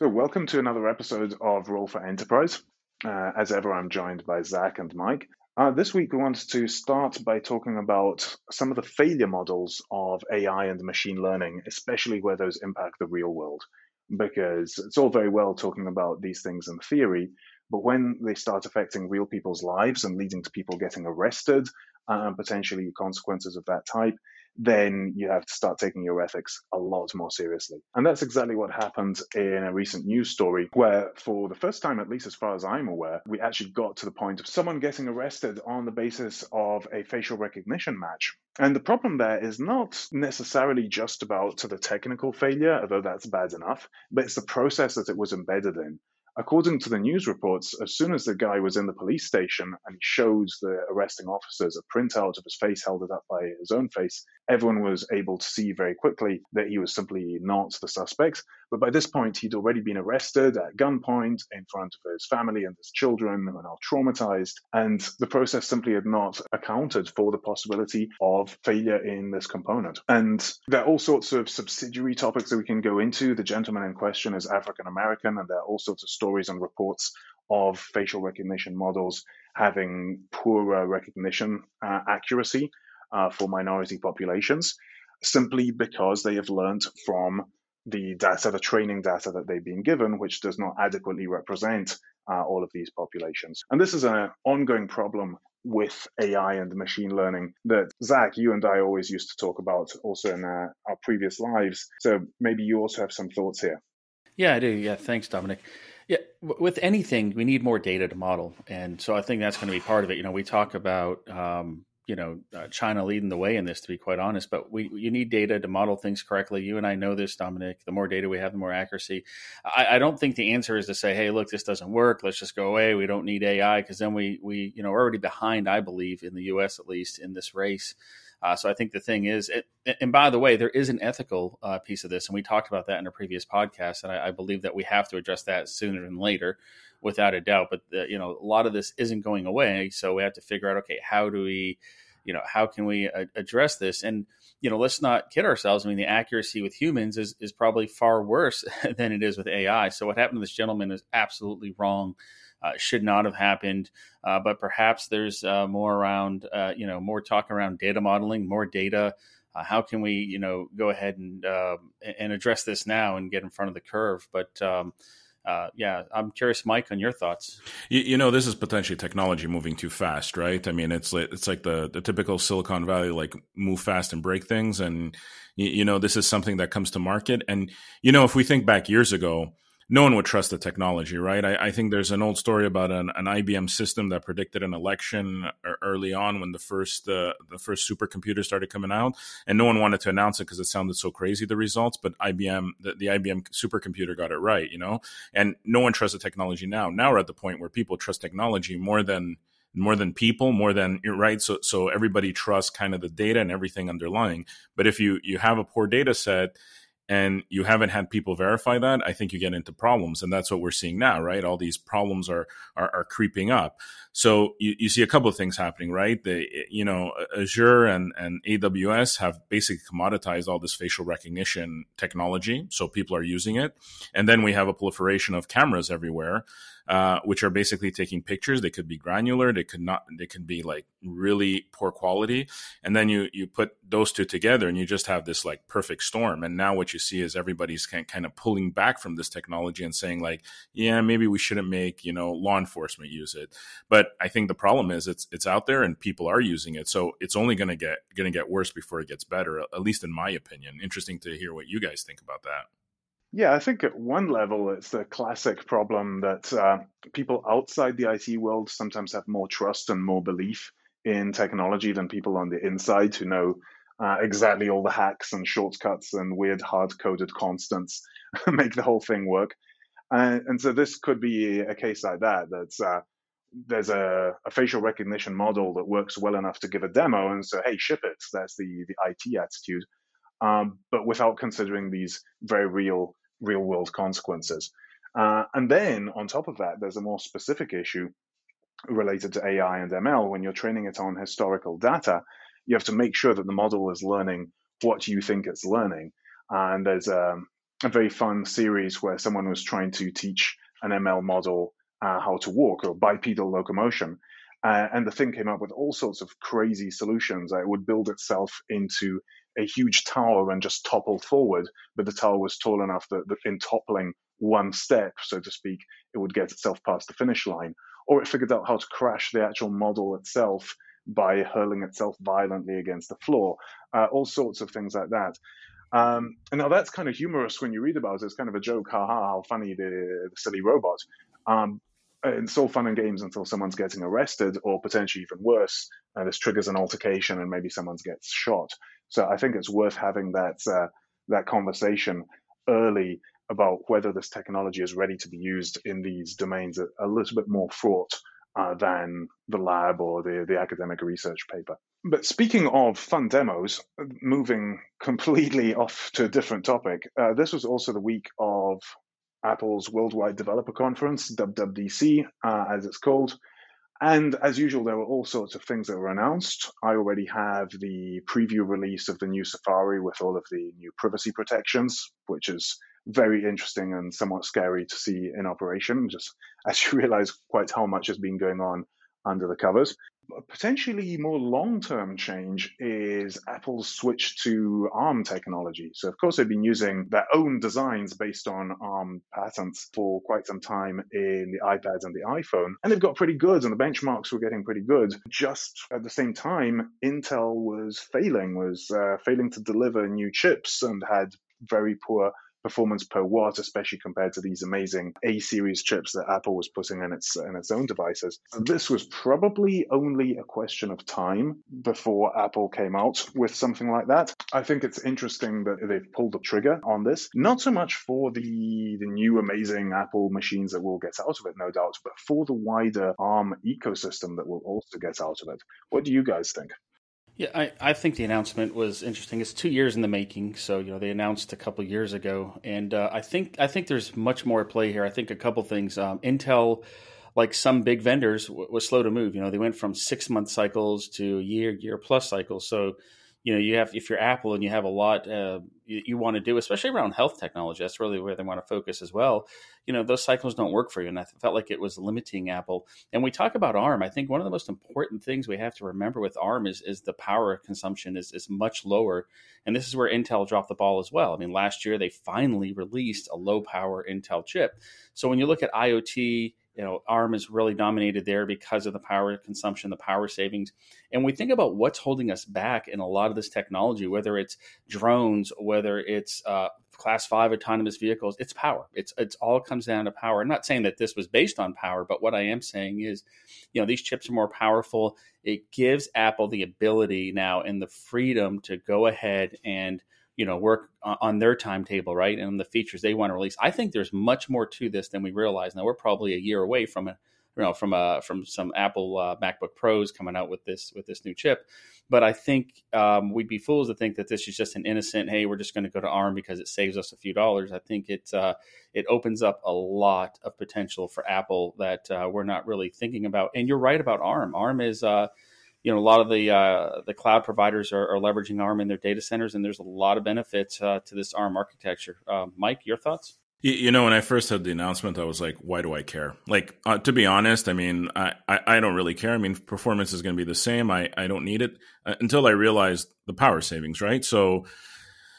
So, welcome to another episode of Roll for Enterprise. Uh, as ever, I'm joined by Zach and Mike. Uh, this week, we wanted to start by talking about some of the failure models of AI and machine learning, especially where those impact the real world. Because it's all very well talking about these things in theory, but when they start affecting real people's lives and leading to people getting arrested uh, and potentially consequences of that type, then you have to start taking your ethics a lot more seriously. And that's exactly what happened in a recent news story where, for the first time, at least as far as I'm aware, we actually got to the point of someone getting arrested on the basis of a facial recognition match. And the problem there is not necessarily just about the technical failure, although that's bad enough, but it's the process that it was embedded in. According to the news reports, as soon as the guy was in the police station and he shows the arresting officers a printout of his face held up by his own face, everyone was able to see very quickly that he was simply not the suspect. But by this point, he'd already been arrested at gunpoint in front of his family and his children who were now traumatized. And the process simply had not accounted for the possibility of failure in this component. And there are all sorts of subsidiary topics that we can go into. The gentleman in question is African American, and there are all sorts of stories and reports of facial recognition models having poorer recognition uh, accuracy uh, for minority populations simply because they have learned from the data, the training data that they've been given, which does not adequately represent uh, all of these populations. And this is an ongoing problem with AI and machine learning that Zach, you and I always used to talk about also in uh, our previous lives. So maybe you also have some thoughts here. Yeah, I do. Yeah, thanks, Dominic. Yeah, with anything, we need more data to model, and so I think that's going to be part of it. You know, we talk about um, you know uh, China leading the way in this, to be quite honest. But we you need data to model things correctly. You and I know this, Dominic. The more data we have, the more accuracy. I, I don't think the answer is to say, "Hey, look, this doesn't work. Let's just go away. We don't need AI," because then we we you know we're already behind. I believe in the U.S. at least in this race. Uh, so I think the thing is, it, and by the way, there is an ethical uh, piece of this, and we talked about that in a previous podcast, and I, I, believe that we have to address that sooner than later, without a doubt. But the, you know, a lot of this isn't going away, so we have to figure out, okay, how do we, you know, how can we uh, address this? And you know, let's not kid ourselves. I mean, the accuracy with humans is is probably far worse than it is with AI. So what happened to this gentleman is absolutely wrong uh, should not have happened. Uh, but perhaps there's uh, more around, uh, you know, more talk around data modeling, more data. Uh, how can we, you know, go ahead and um, and address this now and get in front of the curve? But um, uh, yeah, I'm curious, Mike, on your thoughts. You, you, know, this is potentially technology moving too fast, right? I mean, it's like, it's like the the typical Silicon Valley, like move fast and break things, and you, you know, this is something that comes to market. And you know, if we think back years ago, no one would trust the technology, right? I, I think there's an old story about an, an, IBM system that predicted an election early on when the first uh, the first supercomputer started coming out, and no one wanted to announce it because it sounded so crazy the results. But IBM, the, the IBM supercomputer, got it right, you know. And no one trusts the technology now. Now we're at the point where people trust technology more than more than people more than right so so everybody trusts kind of the data and everything underlying but if you you have a poor data set and you haven't had people verify that, I think you get into problems, and that's what we're seeing now, right? All these problems are are, are creeping up. So you, you see a couple of things happening, right? The you know Azure and and AWS have basically commoditized all this facial recognition technology, so people are using it, and then we have a proliferation of cameras everywhere uh, which are basically taking pictures. They could be granular, they could not, they could be like really poor quality, and then you you put those two together, and you just have this like perfect storm. And now what you see is everybody's kind kind of pulling back from this technology and saying like, yeah, maybe we shouldn't make you know law enforcement use it. But I think the problem is it's it's out there and people are using it, so it's only going to get going to get worse before it gets better. At least in my opinion. Interesting to hear what you guys think about that. Yeah, I think at one level, it's the classic problem that uh, people outside the IT world sometimes have more trust and more belief in technology than people on the inside who know uh, exactly all the hacks and shortcuts and weird hard coded constants make the whole thing work. And so this could be a case like that. That's uh, there's a, a, facial recognition model that works well enough to give a demo and say, hey, ship it. That's the the IT attitude, um, but without considering these very real real world consequences. Uh, and then on top of that, there's a more specific issue related to AI and ML. When you're training it on historical data, you have to make sure that the model is learning what you think it's learning. And there's a, a very fun series where someone was trying to teach an ML model uh, how to walk or bipedal locomotion. Uh, and the thing came up with all sorts of crazy solutions. it would build itself into a huge tower and just topple forward, but the tower was tall enough that, that in toppling one step, so to speak, it would get itself past the finish line. Or it figured out how to crash the actual model itself by hurling itself violently against the floor. Uh, all sorts of things like that. Um, and now that's kind of humorous when you read about it. It's kind of a joke, haha, how funny the, the silly robot. Um, it's all fun and games until someone's getting arrested, or potentially even worse, uh, this triggers an altercation and maybe someone gets shot. So I think it's worth having that uh, that conversation early about whether this technology is ready to be used in these domains a, little bit more fraught uh, than the lab or the, the academic research paper. But speaking of fun demos, moving completely off to a different topic, uh, this was also the week of Apple's Worldwide Developer Conference, WWDC, uh, as it's called. And as usual, there were all sorts of things that were announced. I already have the preview release of the new Safari with all of the new privacy protections, which is very interesting and somewhat scary to see in operation, just as you realize quite how much has been going on under the covers. Potentially more long term change is Apple's switch to ARM technology. So, of course, they've been using their own designs based on ARM patents for quite some time in the iPads and the iPhone, and they've got pretty good, and the benchmarks were getting pretty good. Just at the same time, Intel was failing, was uh, failing to deliver new chips and had very poor performance per watt, especially compared to these amazing A series chips that Apple was putting in its in its own devices. This was probably only a question of time before Apple came out with something like that. I think it's interesting that they've pulled the trigger on this, not so much for the the new amazing Apple machines that will get out of it, no doubt, but for the wider ARM ecosystem that will also get out of it. What do you guys think? Yeah, I, I think the announcement was interesting. It's two years in the making, so you know they announced a couple years ago, and uh, I think I think there's much more at play here. I think a couple things. Um, Intel, like some big vendors, w- was slow to move. You know, they went from six month cycles to year year plus cycles. So you know you have if you're apple and you have a lot uh, you, you want to do especially around health technology that's really where they want to focus as well you know those cycles don't work for you and i felt like it was limiting apple. And we talk about arm i think one of the most important things we have to remember with arm is, is the power consumption is, is much lower and this is where intel dropped the ball as well. I mean last year they finally released a low power intel chip. So when you look at iot you know arm is really dominated there because of the power consumption the power savings. And we think about what's holding us back in a lot of this technology whether it's drones whether it's uh, class five autonomous vehicles it's power. It's it's all comes down to power. I'm not saying that this was based on power but what i am saying is you know these chips are more powerful. It gives apple the ability now and the freedom to go ahead and you know work on their timetable right and the features they want to release. I think there's much more to this than we realize. Now we're probably a year away from it you know from a from some apple uh, macbook pros coming out with this with this new chip. But i think um, we'd be fools to think that this is just an innocent hey we're just going to go to arm because it saves us a few dollars. I think it uh, it opens up a lot of potential for apple that uh, we're not really thinking about. And you're right about arm. Arm is uh, you know a lot of the uh, the cloud providers are, are, leveraging ARM in their data centers, and there's a lot of benefits uh, to this ARM architecture. Uh, Mike, your thoughts? You know, when I first heard the announcement, I was like, "Why do I care?" Like, uh, to be honest, I mean, I, I, I, don't really care. I mean, performance is going to be the same. I, I don't need it uh, until I realized the power savings, right? So,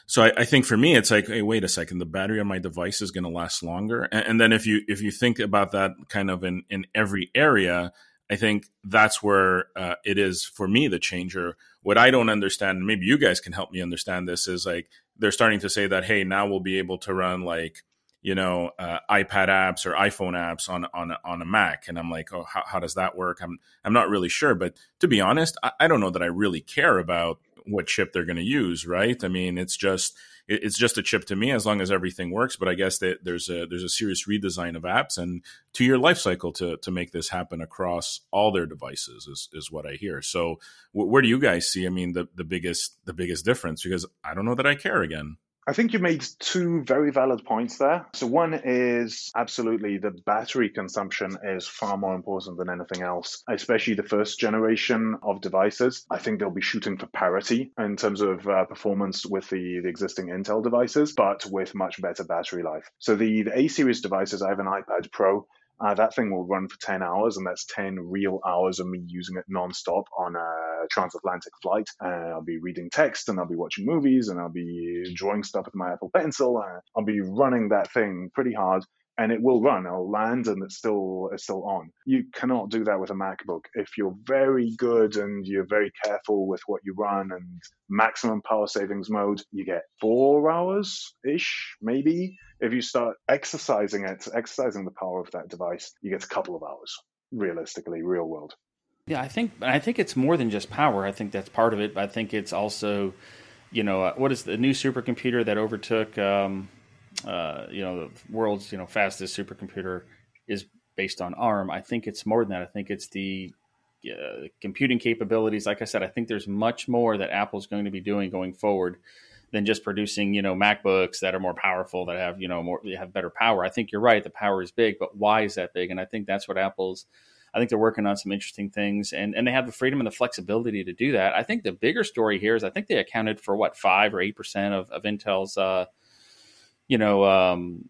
so I, I, think for me, it's like, hey, wait a second, the battery on my device is going to last longer. And, and, then if you if you think about that kind of in in every area, I think that's where uh, it is for me the changer. What I don't understand, maybe you guys can help me understand this, is like they're starting to say that hey, now we'll be able to run like you know uh, iPad apps or iPhone apps on on on a Mac, and I'm like, oh, how, how does that work? I'm I'm not really sure, but to be honest, I, I don't know that I really care about what chip they're going to use, right? I mean, it's just it's just a chip to me as long as everything works. But I guess that there's a there's a serious redesign of apps and two year life cycle to to make this happen across all their devices is is what I hear. So where do you guys see? I mean, the the biggest the biggest difference because I don't know that I care again. I think you made two very valid points there. So, one is absolutely the battery consumption is far more important than anything else, especially the first generation of devices. I think they'll be shooting for parity in terms of uh, performance with the, the existing Intel devices, but with much better battery life. So, the, the A series devices, I have an iPad Pro. Uh, that thing will run for 10 hours, and that's 10 real hours of me using it nonstop on a transatlantic flight. Uh, I'll be reading text, and I'll be watching movies, and I'll be drawing stuff with my Apple Pencil. Uh, I'll be running that thing pretty hard and it will run. It'll land and it's still it's still on. You cannot do that with a MacBook. If you're very good and you're very careful with what you run and maximum power savings mode, you get four hours ish, maybe. If you start exercising it, exercising the power of that device, you get a couple of hours, realistically, real world. Yeah, I think I think it's more than just power. I think that's part of it. But I think it's also, you know, uh, what is the new supercomputer that overtook um, uh, you know, the world's you know fastest supercomputer is based on ARM. I think it's more than that. I think it's the uh, computing capabilities. Like I said, I think there's much more that Apple's going to be doing going forward than just producing you know MacBooks that are more powerful that have you know more have better power. I think you're right. The power is big, but why is that big? And I think that's what Apple's. I think they're working on some interesting things, and and they have the freedom and the flexibility to do that. I think the bigger story here is I think they accounted for what five or eight percent of of Intel's. Uh, you know, um,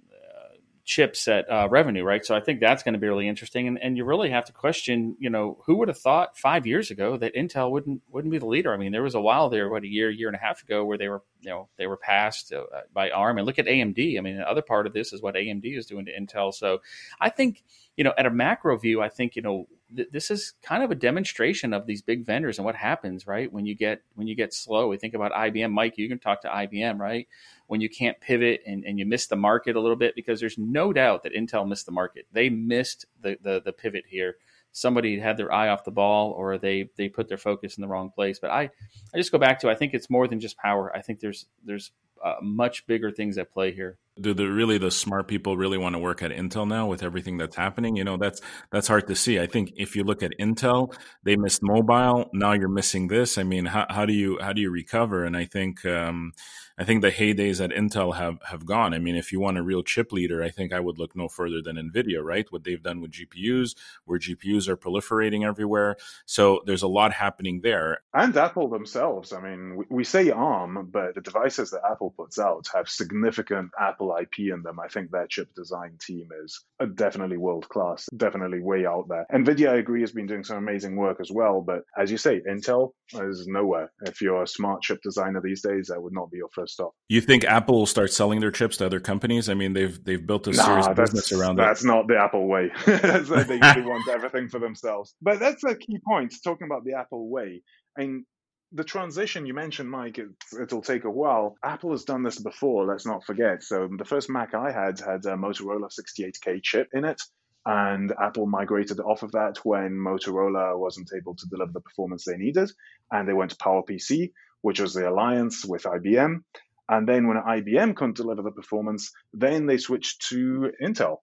chipset uh, revenue, right? So I think that's going to be really interesting, and, and you really have to question, you know, who would have thought five years ago that Intel wouldn't wouldn't be the leader? I mean, there was a while there, what a year, year and a half ago, where they were, you know, they were passed uh, by ARM, and look at AMD. I mean, the other part of this is what AMD is doing to Intel. So I think, you know, at a macro view, I think you know th- this is kind of a demonstration of these big vendors and what happens, right? When you get when you get slow, we think about IBM. Mike, you can talk to IBM, right? when you can't pivot and, and you miss the market a little bit because there's no doubt that Intel missed the market. They missed the, the, the pivot here. Somebody had their eye off the ball or they they put their focus in the wrong place. But I, I just go back to I think it's more than just power. I think there's there's uh, much bigger things at play here do the really the smart people really want to work at Intel now with everything that's happening? You know, that's that's hard to see. I think if you look at Intel, they missed mobile. Now you're missing this. I mean, how, how do you how do you recover? And I think um, I think the heydays at Intel have have gone. I mean, if you want a real chip leader, I think I would look no further than Nvidia, right? What they've done with GPUs, where GPUs are proliferating everywhere. So there's a lot happening there. And Apple themselves. I mean, we, we say ARM, but the devices that Apple puts out have significant Apple IP in them. I think their chip design team is uh, definitely world class, definitely way out there. NVIDIA, I agree, has been doing some amazing work as well. But as you say, Intel is nowhere. If you're a smart chip designer these days, that would not be your first stop. You think Apple will start selling their chips to other companies? I mean, they've they've built a nah, serious business around that. That's not the Apple way. they, they want everything for themselves. But that's a key point. Talking about the Apple way. and the transition you mentioned, Mike, it, it'll take a while. Apple has done this before, let's not forget. So the first Mac I had had a Motorola 68K chip in it. And Apple migrated off of that when Motorola wasn't able to deliver the performance they needed. And they went to PowerPC, which was the alliance with IBM. And then when IBM couldn't deliver the performance, then they switched to Intel.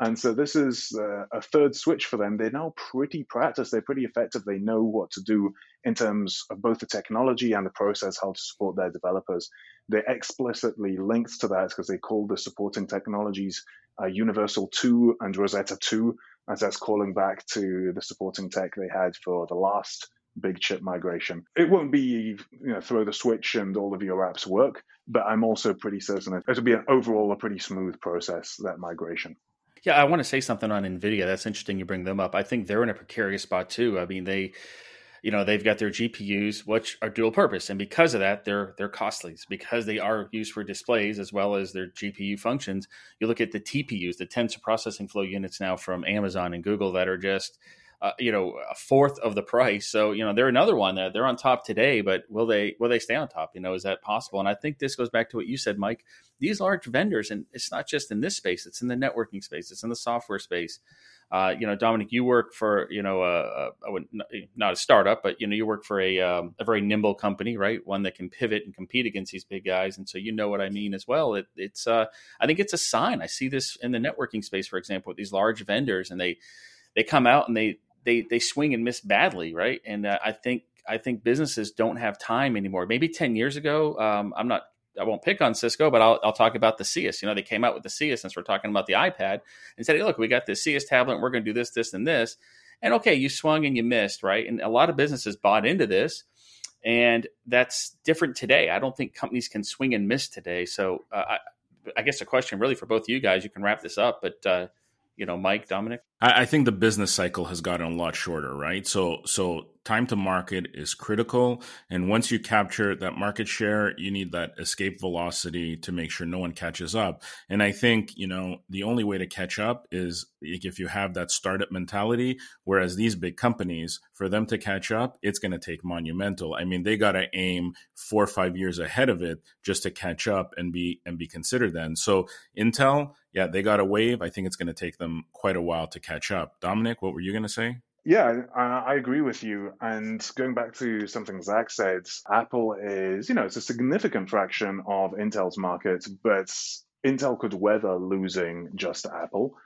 And so this is uh, a third switch for them. They're now pretty practiced. They're pretty effective. They know what to do in terms of both the technology and the process, how to support their developers. They're explicitly linked to that because they call the supporting technologies uh, Universal 2 and Rosetta 2, as that's calling back to the supporting tech they had for the last big chip migration. It won't be, you know, throw the switch and all of your apps work, but I'm also pretty certain it'll be an overall a pretty smooth process, that migration. Yeah, I want to say something on Nvidia. That's interesting you bring them up. I think they're in a precarious spot too. I mean, they you know they've got their GPUs which are dual purpose and because of that they're they're costly because they are used for displays as well as their GPU functions you look at the TPUs the tensor processing flow units now from Amazon and Google that are just uh, you know a fourth of the price. So you know they're another one that they're on top today, but will they will they stay on top? You know, is that possible? And I think this goes back to what you said, Mike. These large vendors, and it's not just in this space; it's in the networking space, it's in the software space. Uh, you know, Dominic, you work for you know a, a, not a startup, but you know you work for a um, a very nimble company, right? One that can pivot and compete against these big guys, and so you know what I mean as well. It, it's uh, I think it's a sign. I see this in the networking space, for example, with these large vendors, and they they come out and they they they swing and miss badly, right? And uh, I think I think businesses don't have time anymore. Maybe ten years ago, um, I'm not I won't pick on Cisco, but I'll, I'll talk about the Cius. You know, they came out with the Cius since we're talking about the iPad and said, hey, look, we got the Cius tablet. We're going to do this, this, and this. And okay, you swung and you missed, right? And a lot of businesses bought into this. And that's different today. I don't think companies can swing and miss today. So uh, I, I, guess a question really for both you guys, you can wrap this up, but uh, you know, Mike, Dominic? I, I, think the business cycle has gotten a lot shorter, right? So, so time to market is critical. And once you capture that market share, you need that escape velocity to make sure no one catches up. And I think, you know, the only way to catch up is if you have that startup mentality. Whereas these big companies, for them to catch up, it's going to take monumental. I mean, they got to aim four or five years ahead of it just to catch up and be, and be considered then. So Intel, yeah, they got a wave. I think it's going to take them quite a while to catch up. Dominic, what were you going to say? Yeah, I agree with you. And going back to something Zach said, Apple is, you know, it's a significant fraction of Intel's market, but Intel could weather losing just Apple.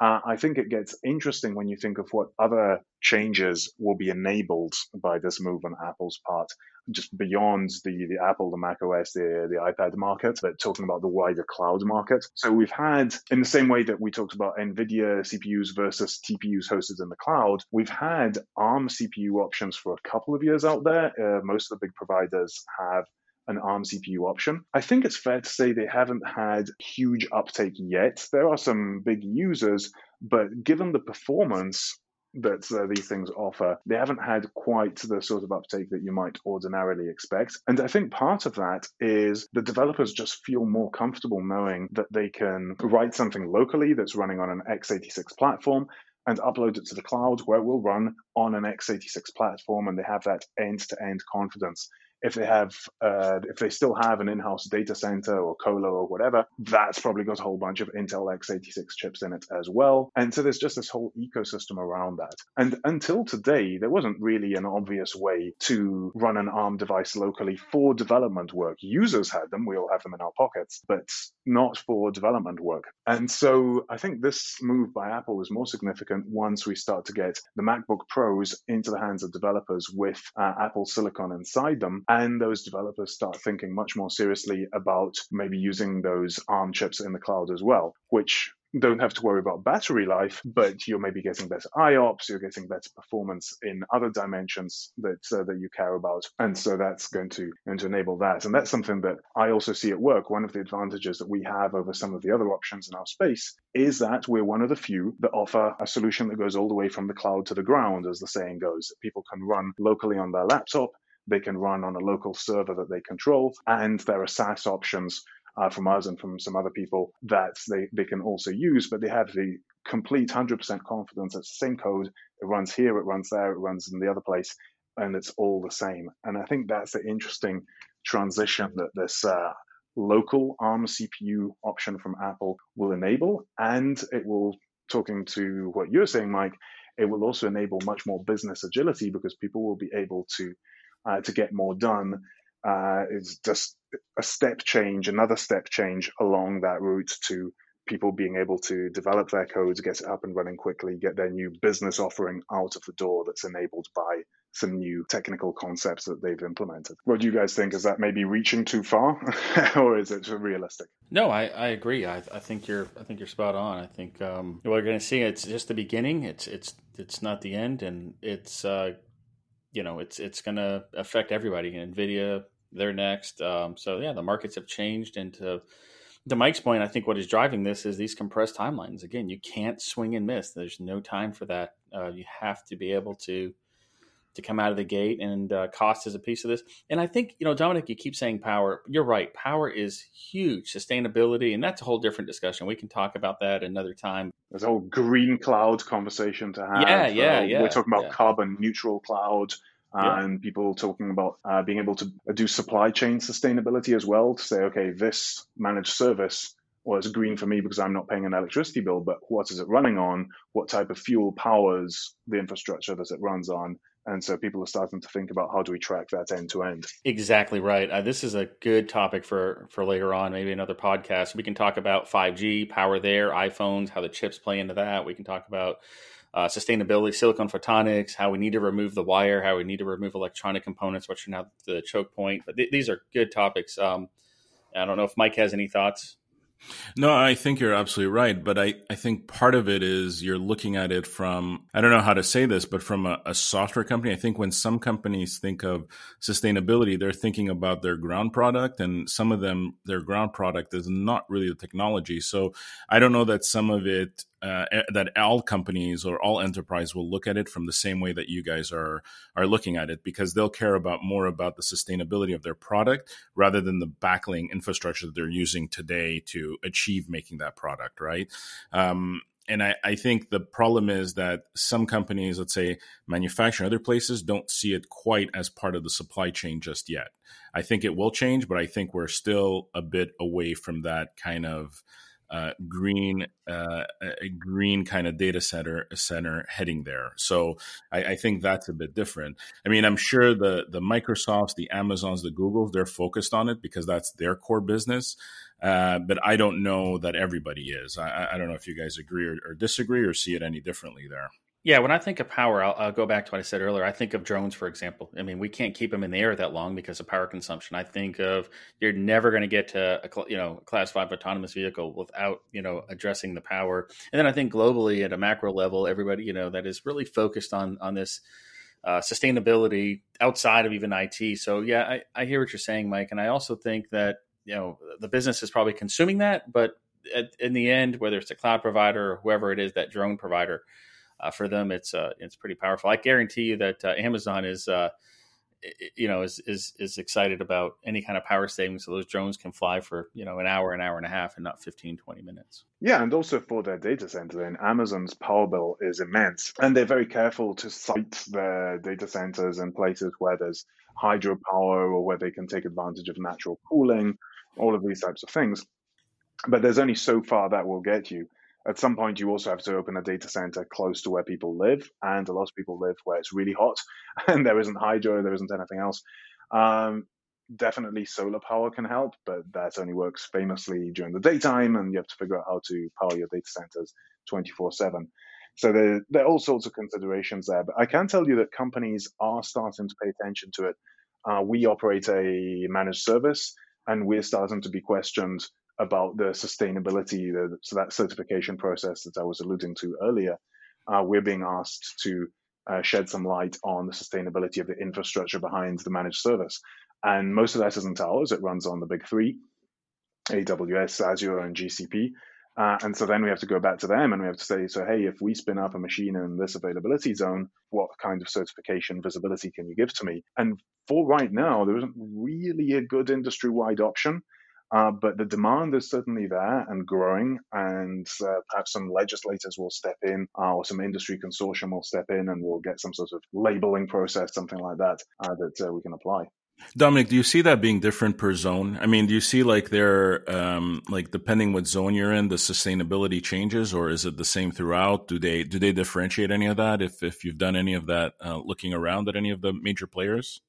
Uh, I think it gets interesting when you think of what other changes will be enabled by this move on Apple's part, just beyond the, the Apple, the Mac OS, the, the iPad market, but talking about the wider cloud market. So we've had, in the same way that we talked about NVIDIA CPUs versus TPUs hosted in the cloud, we've had ARM CPU options for a couple of years out there. Uh, most of the big providers have an ARM CPU option. I think it's fair to say they haven't had huge uptake yet. There are some big users, but given the performance that uh, these things offer, they haven't had quite the sort of uptake that you might ordinarily expect. And I think part of that is the developers just feel more comfortable knowing that they can write something locally that's running on an x86 platform and upload it to the cloud where it will run on an x86 platform and they have that end to end confidence if they have uh, if they still have an in-house data center or colo or whatever that's probably got a whole bunch of intel x86 chips in it as well. And so there's just this whole ecosystem around that. And until today there wasn't really an obvious way to run an arm device locally for development work. Users had them. We all have them in our pockets but not for development work. And so i think this move by apple is more significant once we start to get the macbook pros into the hands of developers with uh, apple silicon inside them and those developers start thinking much more seriously about maybe using those ARM chips in the cloud as well, which don't have to worry about battery life, but you're maybe getting better IOPS, you're getting better performance in other dimensions that uh, that you care about, and so that's going to going to enable that. And that's something that I also see at work. One of the advantages that we have over some of the other options in our space is that we're one of the few that offer a solution that goes all the way from the cloud to the ground, as the saying goes. People can run locally on their laptop they can run on a local server that they control. And there are SaaS options uh, from us and from some other people that they, they can also use, but they have the complete 100% confidence it's the same code. It runs here, it runs there, it runs in the other place, and it's all the same. And I think that's the interesting transition that this uh, local ARM CPU option from Apple will enable. And it will, talking to what you're saying, Mike, it will also enable much more business agility because people will be able to uh, to get more done uh, is just a step change, another step change along that route to people being able to develop their codes, get it up and running quickly, get their new business offering out of the door that's enabled by some new technical concepts that they've implemented. What do you guys think? Is that maybe reaching too far, or is it realistic? No, I, I agree. I, I think you're I think you're spot on. I think um, we're going to see it's just the beginning. It's it's it's not the end, and it's uh, you know it's it's going to affect everybody. Nvidia, they're next. Um, so yeah, the markets have changed. And to, to Mike's point, I think what is driving this is these compressed timelines. Again, you can't swing and miss. There's no time for that. Uh, you have to be able to to come out of the gate, and uh, cost is a piece of this. And I think you know, Dominic, you keep saying power. You're right. Power is huge. Sustainability, and that's a whole different discussion. We can talk about that another time. There's a whole green cloud conversation to have. Yeah, yeah, uh, yeah. We're talking about yeah. carbon neutral cloud. Uh, and people talking about uh, being able to do supply chain sustainability as well to say, okay, this managed service was green for me because I'm not paying an electricity bill, but what is it running on? What type of fuel powers the infrastructure that it runs on? And so people are starting to think about how do we track that end to end. Exactly right. Uh, this is a good topic for for later on, maybe another podcast. We can talk about 5G, power there, iPhones, how the chips play into that. We can talk about uh, sustainability, silicon photonics, how we need to remove the wire, how we need to remove electronic components, which are now the choke point. But th- these are good topics. Um, I don't know if Mike has any thoughts. No, I think you're absolutely right. But I, I think part of it is you're looking at it from, I don't know how to say this, but from a, a, software company. I think when some companies think of sustainability, they're thinking about their ground product, and some of them, their ground product is not really the technology. So I don't know that some of it uh, that all companies or all enterprise will look at it from the same way that you guys are are looking at it because they'll care about more about the sustainability of their product rather than the backlink infrastructure that they're using today to achieve making that product right um, and I, I, think the problem is that some companies, let's say manufacturing other places, don't see it quite as part of the supply chain just yet. I think it will change, but I think we're still a bit away from that kind of uh, green uh, a green kind of data center center heading there. So I, I, think that's a bit different. I mean, I'm sure the the Microsofts, the Amazons, the Googles, they're focused on it because that's their core business. Uh, but I don't know that everybody is. I, I, don't know if you guys agree or, or disagree or see it any differently there. Yeah, when I think of power, I'll, I'll, go back to what I said earlier. I think of drones, for example. I mean, we can't keep them in the air that long because of power consumption. I think of you're never going to get to a you know class five autonomous vehicle without you know addressing the power. And then I think globally at a macro level, everybody you know that is really focused on on this uh, sustainability outside of even IT. So yeah, I, I hear what you're saying, Mike, and I also think that you know the business is probably consuming that, but at, in the end, whether it's a cloud provider or whoever it is, that drone provider for them, it's uh, it's pretty powerful. I guarantee you that uh, Amazon is, uh, you know, is, is is excited about any kind of power savings, so those drones can fly for you know an hour, an hour and a half, and not 15, 20 minutes. Yeah, and also for their data center, and Amazon's power bill is immense, and they're very careful to site their data centers in places where there's hydropower or where they can take advantage of natural cooling, all of these types of things. But there's only so far that will get you at some point you also have to open a data center close to where people live and a lot of people live where it's really hot and there isn't hydro there isn't anything else. Um, definitely solar power can help but that only works famously during the daytime and you have to figure out how to power your data centers 24 7 so there, there are all sorts of considerations there but i can tell you that companies are starting to pay attention to it. Uh, we operate a managed service and we're starting to be questioned about the sustainability, the, so that certification process that I was alluding to earlier, uh, we're being asked to uh, shed some light on the sustainability of the infrastructure behind the managed service. And most of that isn't ours. It runs on the big three, AWS, Azure, and GCP. Uh, and so then we have to go back to them and we have to say, so hey, if we spin up a machine in this availability zone, what kind of certification visibility can you give to me? And for right now, there isn't really a good industry wide option. Uh, but the demand is certainly there and growing, and uh, perhaps some legislators will step in, uh, or some industry consortium will step in, and we'll get some sort of labeling process, something like that, uh, that uh, we can apply. Dominic, do you see that being different per zone? I mean, do you see like there, um, like depending what zone you're in, the sustainability changes, or is it the same throughout? Do they do they differentiate any of that? If if you've done any of that, uh, looking around at any of the major players?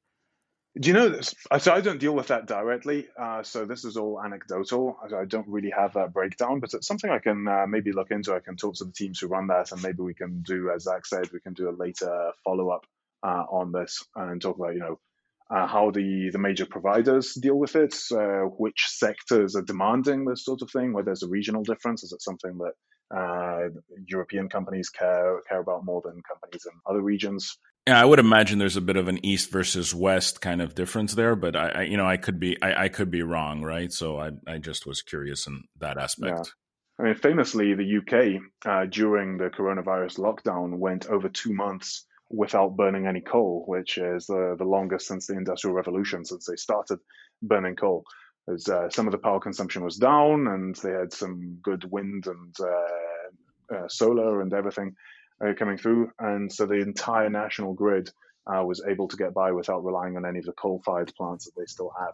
Do you know this? So I don't deal with that directly. Uh, so this is all anecdotal. I don't really have that breakdown, but it's something I can uh, maybe look into. I can talk to the teams who run that, and maybe we can do, as Zach said, we can do a later follow up uh, on this and talk about, you know, uh, how the the major providers deal with it, uh, which sectors are demanding this sort of thing, where there's a regional difference. Is it something that uh, European companies care care about more than companies in other regions? Yeah, I would imagine there's a bit of an east versus west kind of difference there, but I, I you know, I could be, I, I, could be wrong, right? So I, I just was curious in that aspect. Yeah. I mean, famously, the UK uh, during the coronavirus lockdown went over two months without burning any coal, which is the the longest since the Industrial Revolution, since they started burning coal. As uh, some of the power consumption was down, and they had some good wind and uh, uh solar and everything uh, coming through, and so the entire national grid uh, was able to get by without relying on any of the coal-fired plants that they still have.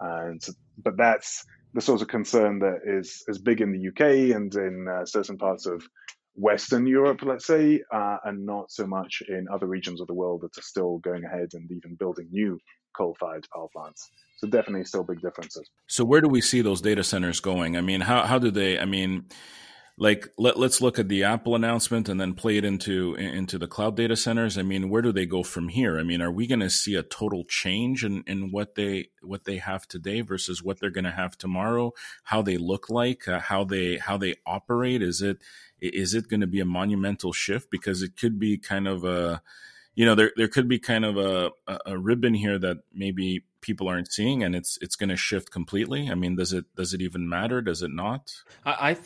And but that's the sort of concern that is is big in the UK and in uh, certain parts of Western Europe, let's say, uh, and not so much in other regions of the world that are still going ahead and even building new coal-fired power plants. So definitely still big differences. So where do we see those data centers going? I mean, how how do they? I mean like let, let's look at the apple announcement and then play it into into the cloud data centers. I mean where do they go from here? I mean are we going to see a total change in, in what they what they have today versus what they're going to have tomorrow? How they look like uh, how they how they operate? Is it is it going to be a monumental shift? Because it could be kind of a you know there there could be kind of a a ribbon here that maybe people aren't seeing and it's it's going to shift completely. I mean does it does it even matter? Does it not? I i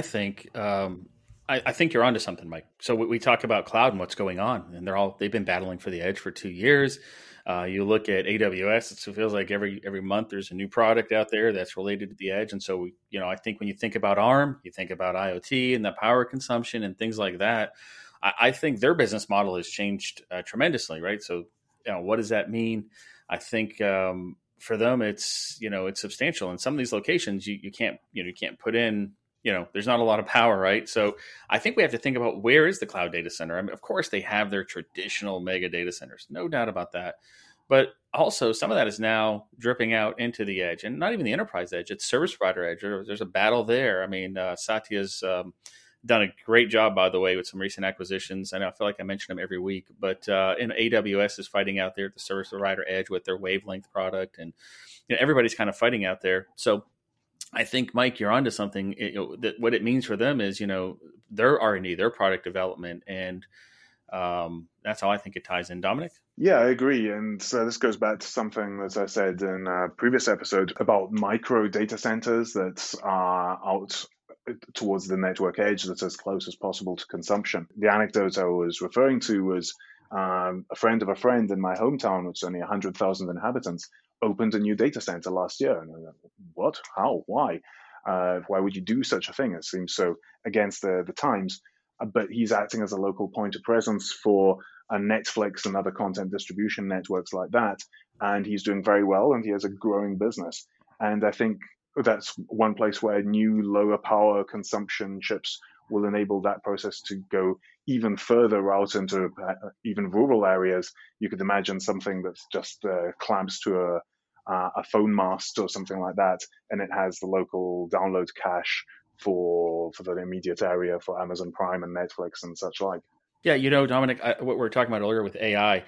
think um I, I think you're onto something, Mike. So we, we, talk about cloud and what's going on, and they're all they've been battling for the edge for two years. Uh, you look at AWS; it feels like every every month there's a new product out there that's related to the edge. And so, we, you know, I think when you think about ARM, you think about IoT and the power consumption and things like that. I, I think their business model has changed uh, tremendously, right? So, you know, what does that mean? I think um, for them, it's you know it's substantial. In some of these locations, you, you can't you know you can't put in you know there's not a lot of power, right? So I think we have to think about where is the cloud data center. I mean, of course, they have their traditional mega data centers, no doubt about that. But also, some of that is now dripping out into the edge, and not even the enterprise edge. It's service provider edge. There's a battle there. I mean, uh, Satya's um, done a great job, by the way, with some recent acquisitions. Know I feel like I mention them every week, but uh, in AWS is fighting out there at the service provider edge with their wavelength product, and you know everybody's kind of fighting out there. So I think Mike, you're onto something. It, that what it means for them is you know their R and D, their product development, and um, that's how I think it ties in. Dominic. Yeah, I agree. And so this goes back to something that I said in a previous episode about micro data centers that are out towards the network edge that's as close as possible to consumption. The anecdote I was referring to was um, a friend of a friend in my hometown, which is only 100,000 inhabitants, opened a new data center last year. And like, what? How? Why? Uh, why would you do such a thing? It seems so against the, the times. Uh, but he's acting as a local point of presence for a Netflix and other content distribution networks like that. And he's doing very well and he has a growing business. And I think that's one place where new lower power consumption chips will enable that process to go even further out into uh, even rural areas. You could imagine something that's just uh, clamps to a, uh, a phone mast or something like that, and it has the local download cache for for the immediate area for Amazon Prime and Netflix and such like. Yeah, you know, Dominic, I, what we were talking about earlier with AI.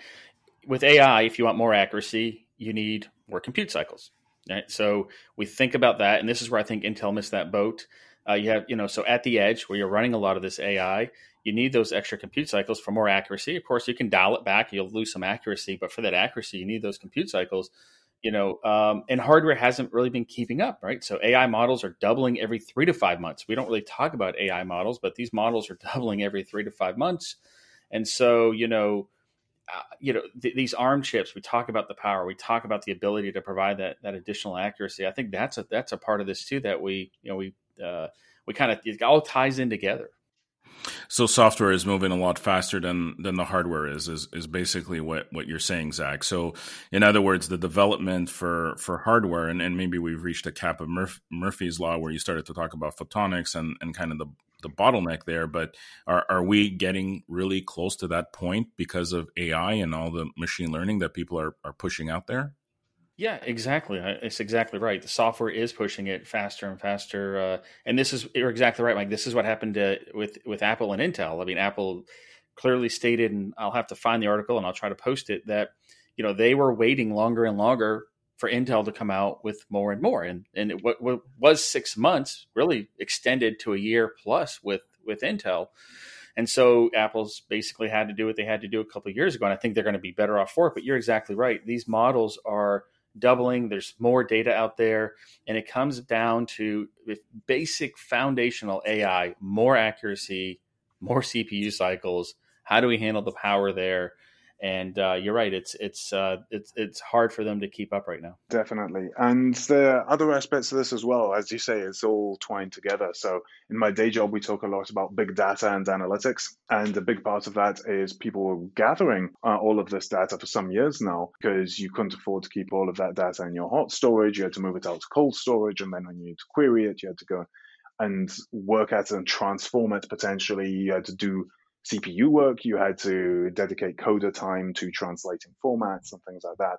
With AI, if you want more accuracy, you need more compute cycles. Right? So we think about that, and this is where I think Intel missed that boat. Uh, you have, you know, so at the edge where you're running a lot of this AI, you need those extra compute cycles for more accuracy. Of course, you can dial it back; you'll lose some accuracy, but for that accuracy, you need those compute cycles. You know, um, and hardware hasn't really been keeping up, right? So AI models are doubling every three to five months. We don't really talk about AI models, but these models are doubling every three to five months, and so you know uh, you know th- these arm chips we talk about the power we talk about the ability to provide that that additional accuracy i think that's a that's a part of this too that we you know we uh, we kind of it all ties in together so software is moving a lot faster than than the hardware is is is basically what what you're saying zach so in other words the development for for hardware and, and maybe we've reached a cap of Murph, murphy's law where you started to talk about photonics and and kind of the the bottleneck there, but are, are we getting really close to that point because of AI and all the machine learning that people are, are pushing out there? Yeah, exactly. It's exactly right. The software is pushing it faster and faster, uh, and this is you're exactly right, Mike. This is what happened to, with with Apple and Intel. I mean, Apple clearly stated, and I'll have to find the article and I'll try to post it that you know they were waiting longer and longer for Intel to come out with more and more. And and what, what was six months really extended to a year plus with with Intel. And so Apple's basically had to do what they had to do a couple years ago, and I think they're going to be better off for it. But you're exactly right; these models are doubling. There's more data out there, and it comes down to basic foundational AI, more accuracy, more CPU cycles. How do we handle the power there? And uh, you're right. It's it's uh, it's it's hard for them to keep up right now. Definitely, and there are other aspects of this as well. As you say, it's all twined together. So in my day job, we talk a lot about big data and analytics, and a big part of that is people gathering uh, all of this data for some years now because you couldn't afford to keep all of that data in your hot storage. You had to move it out to cold storage, and then when you need to query it, you had to go and work at it and transform it potentially. You had to do CPU work, you had to dedicate coder time to translating formats and things like that.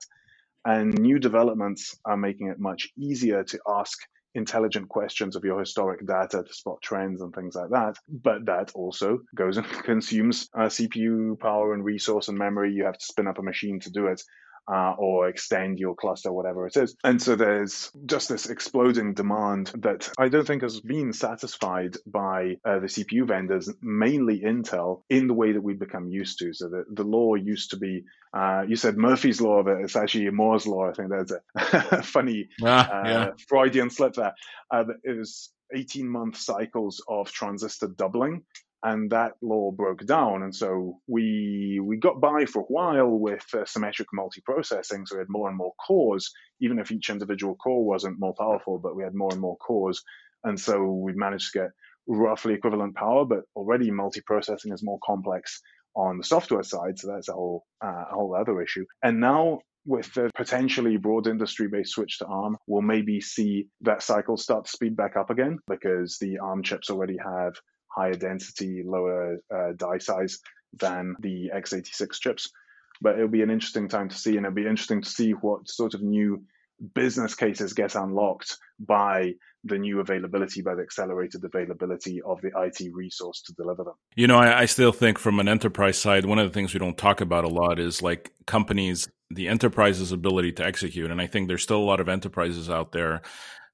And new developments are making it much easier to ask intelligent questions of your historic data to spot trends and things like that. But that also goes and consumes uh, CPU power and resource and memory. You have to spin up a machine to do it uh, or extend your cluster, whatever it is. And so there's just this exploding demand that I don't think has been satisfied by uh, the CPU vendors, mainly Intel, in the way that we've become used to. So the, the law used to be, uh, you said Murphy's law, but it's actually Moore's law. I think there's a funny ah, uh, yeah. Freudian slip there. Uh, it was 18 month cycles of transistor doubling and that law broke down. And so we we got by for a while with uh, symmetric multiprocessing. So we had more and more cores, even if each individual core wasn't more powerful, but we had more and more cores. And so we managed to get roughly equivalent power, but already multiprocessing is more complex on the software side. So that's a whole uh, a whole other issue. And now with the potentially broad industry based switch to ARM, we'll maybe see that cycle start to speed back up again because the ARM chips already have higher density, lower uh, die size than the x86 chips. But it'll be an interesting time to see, and it'll be interesting to see what sort of new business cases get unlocked by the new availability, by the accelerated availability of the IT resource to deliver them. You know, I, I, still think from an enterprise side, one of the things we don't talk about a lot is like companies, the enterprise's ability to execute. And I think there's still a lot of enterprises out there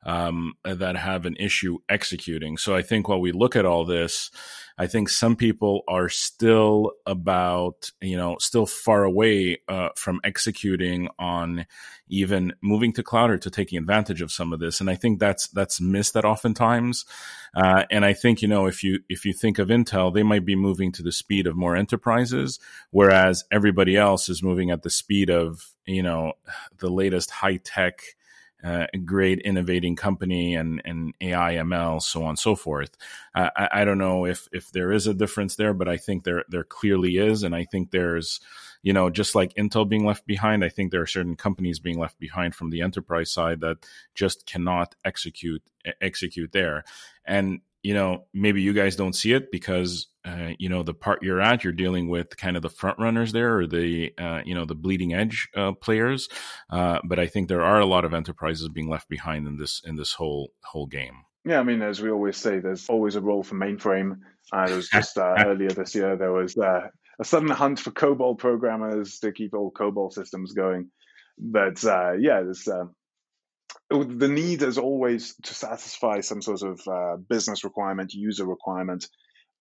um, that have an issue executing. So I think while we look at all this, I think some people are still about, you know, still far away uh, from executing on even moving to cloud or to taking advantage of some of this. And I think that's that's missed that oftentimes. Uh, and I think you know if you if you think of Intel, they might be moving to the speed of more enterprises, whereas everybody else is moving at the speed of you know the latest high tech uh, a great innovating company and, and AI, ML, so on and so forth. I, I, don't know if if there is a difference there, but I think there there clearly is, and I think there's, you know, just like Intel being left behind, I think there are certain companies being left behind from the enterprise side that just cannot execute execute there, and you know maybe you guys don't see it because uh, you know the part you're at you're dealing with kind of the front runners there or the uh, you know the bleeding edge uh, players. Uh, but i think there are a lot of enterprises being left behind in this in this whole whole game. Yeah i mean as we always say there's always a role for mainframe. Uh, it was just uh, earlier this year there was a sudden hunt for cobol programmers to keep all cobol systems going. But yeah there's the need is always to satisfy some sort of uh, business requirement, user requirement.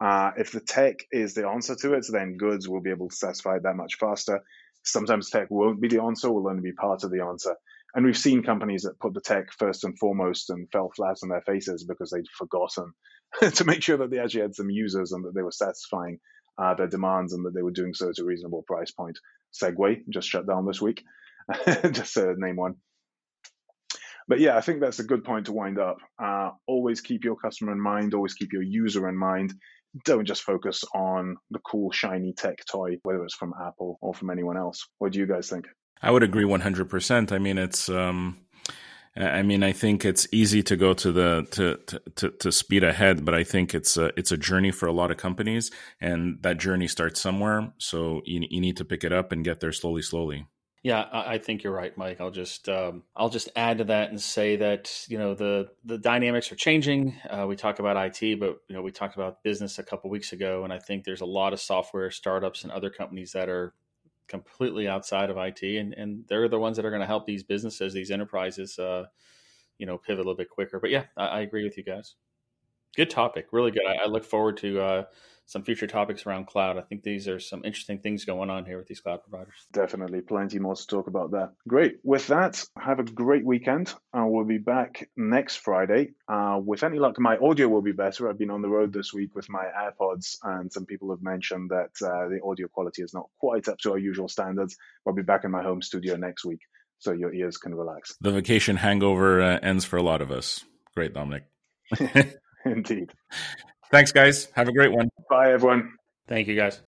Uh, if the tech is the answer to it, then goods will be able to satisfy that much faster. Sometimes tech won't be the answer, will only be part of the answer. And we've seen companies that put the tech first and foremost and fell flat on their faces because they'd forgotten to make sure that they actually had some users and that they were satisfying uh, their demands and that they were doing so at a reasonable price point. Segway just shut down this week, just to name one but yeah, I think that's a good point to wind up. Uh, always keep your customer in mind, always keep your user in mind. Don't just focus on the cool, shiny tech toy, whether it's from Apple or from anyone else. What do you guys think? I would agree 100%. I mean, it's. Um... I mean, I think it's easy to go to the to, to, to speed ahead, but I think it's a it's a journey for a lot of companies, and that journey starts somewhere. So you, you need to pick it up and get there slowly, slowly. Yeah, I think you're right, Mike. I'll just um, I'll just add to that and say that you know the the dynamics are changing. Uh, we talk about IT, but you know we talked about business a couple weeks ago, and I think there's a lot of software startups and other companies that are completely outside of IT, and and they're the ones that are going to help these businesses, these enterprises, uh, you know, pivot a little bit quicker. But yeah, I, I agree with you guys. Good topic, really good. I, I look forward to. Uh, some future topics around cloud. I think these are some interesting things going on here with these cloud providers. Definitely, plenty more to talk about there. Great. With that, have a great weekend. Uh, we'll be back next Friday. Uh, with any luck, my audio will be better. I've been on the road this week with my AirPods, and some people have mentioned that uh, the audio quality is not quite up to our usual standards. I'll be back in my home studio next week, so your ears can relax. The vacation hangover uh, ends for a lot of us. Great, Dominic. Indeed. Thanks, guys. Have a great one. Bye, everyone. Thank you, guys.